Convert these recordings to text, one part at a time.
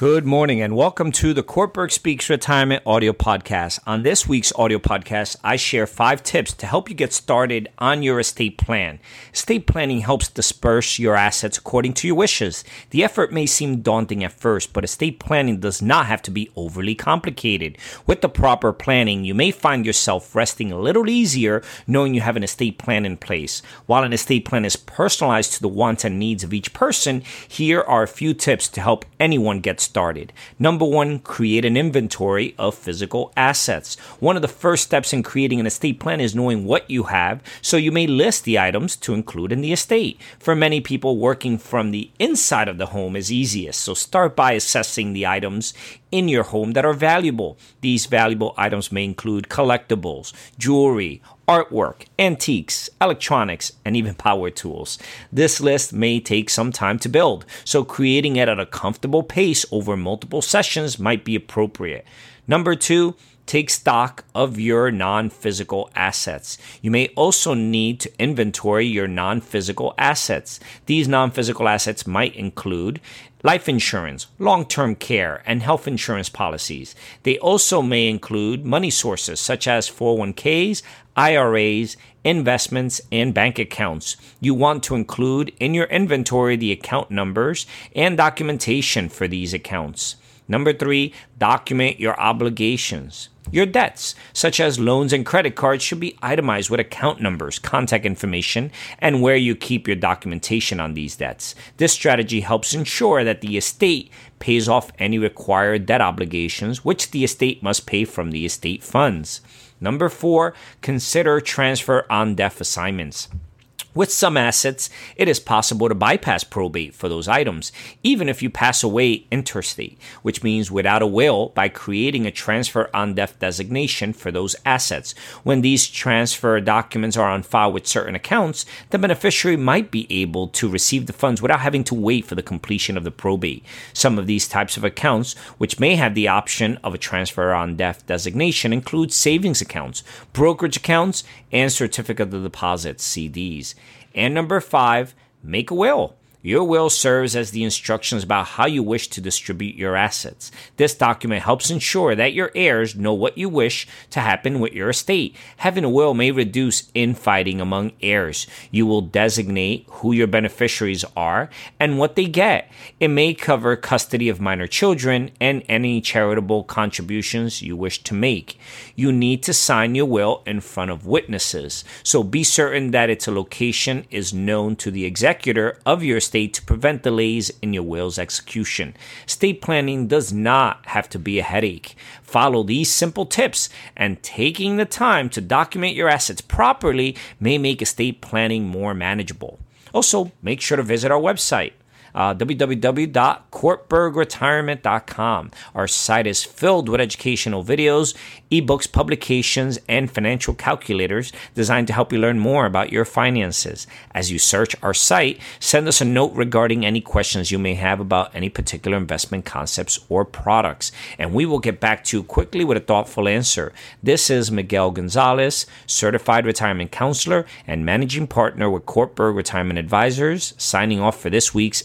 Good morning and welcome to the Cortburg Speaks Retirement Audio Podcast. On this week's audio podcast, I share five tips to help you get started on your estate plan. Estate planning helps disperse your assets according to your wishes. The effort may seem daunting at first, but estate planning does not have to be overly complicated. With the proper planning, you may find yourself resting a little easier knowing you have an estate plan in place. While an estate plan is personalized to the wants and needs of each person, here are a few tips to help anyone get started started. Number one, create an inventory of physical assets. One of the first steps in creating an estate plan is knowing what you have, so you may list the items to include in the estate. For many people, working from the inside of the home is easiest, so start by assessing the items in your home that are valuable. These valuable items may include collectibles, jewelry, artwork, antiques, electronics, and even power tools. This list may take some time to build, so creating it at a comfortable pace over multiple sessions might be appropriate. Number two, take stock of your non physical assets. You may also need to inventory your non physical assets. These non physical assets might include life insurance, long term care, and health insurance policies. They also may include money sources such as 401ks, IRAs, investments, and bank accounts. You want to include in your inventory the account numbers and documentation for these accounts. Number three, document your obligations. Your debts, such as loans and credit cards, should be itemized with account numbers, contact information, and where you keep your documentation on these debts. This strategy helps ensure that the estate pays off any required debt obligations, which the estate must pay from the estate funds. Number four, consider transfer on death assignments. With some assets, it is possible to bypass probate for those items, even if you pass away intestate, which means without a will by creating a transfer on death designation for those assets. When these transfer documents are on file with certain accounts, the beneficiary might be able to receive the funds without having to wait for the completion of the probate. Some of these types of accounts, which may have the option of a transfer on death designation, include savings accounts, brokerage accounts, and certificate of deposit CDs. And number five, make a will. Your will serves as the instructions about how you wish to distribute your assets. This document helps ensure that your heirs know what you wish to happen with your estate. Having a will may reduce infighting among heirs. You will designate who your beneficiaries are and what they get. It may cover custody of minor children and any charitable contributions you wish to make. You need to sign your will in front of witnesses, so be certain that its location is known to the executor of your estate to prevent delays in your will's execution. Estate planning does not have to be a headache. Follow these simple tips, and taking the time to document your assets properly may make estate planning more manageable. Also, make sure to visit our website uh. Our site is filled with educational videos, ebooks, publications, and financial calculators designed to help you learn more about your finances. As you search our site, send us a note regarding any questions you may have about any particular investment concepts or products, and we will get back to you quickly with a thoughtful answer. This is Miguel Gonzalez, certified retirement counselor and managing partner with Cortburg Retirement Advisors, signing off for this week's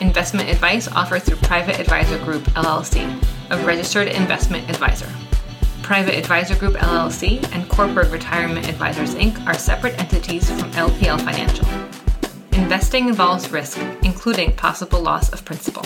Investment advice offered through Private Advisor Group LLC, a registered investment advisor. Private Advisor Group LLC and Cortburg Retirement Advisors Inc. are separate entities from LPL Financial. Investing involves risk, including possible loss of principal.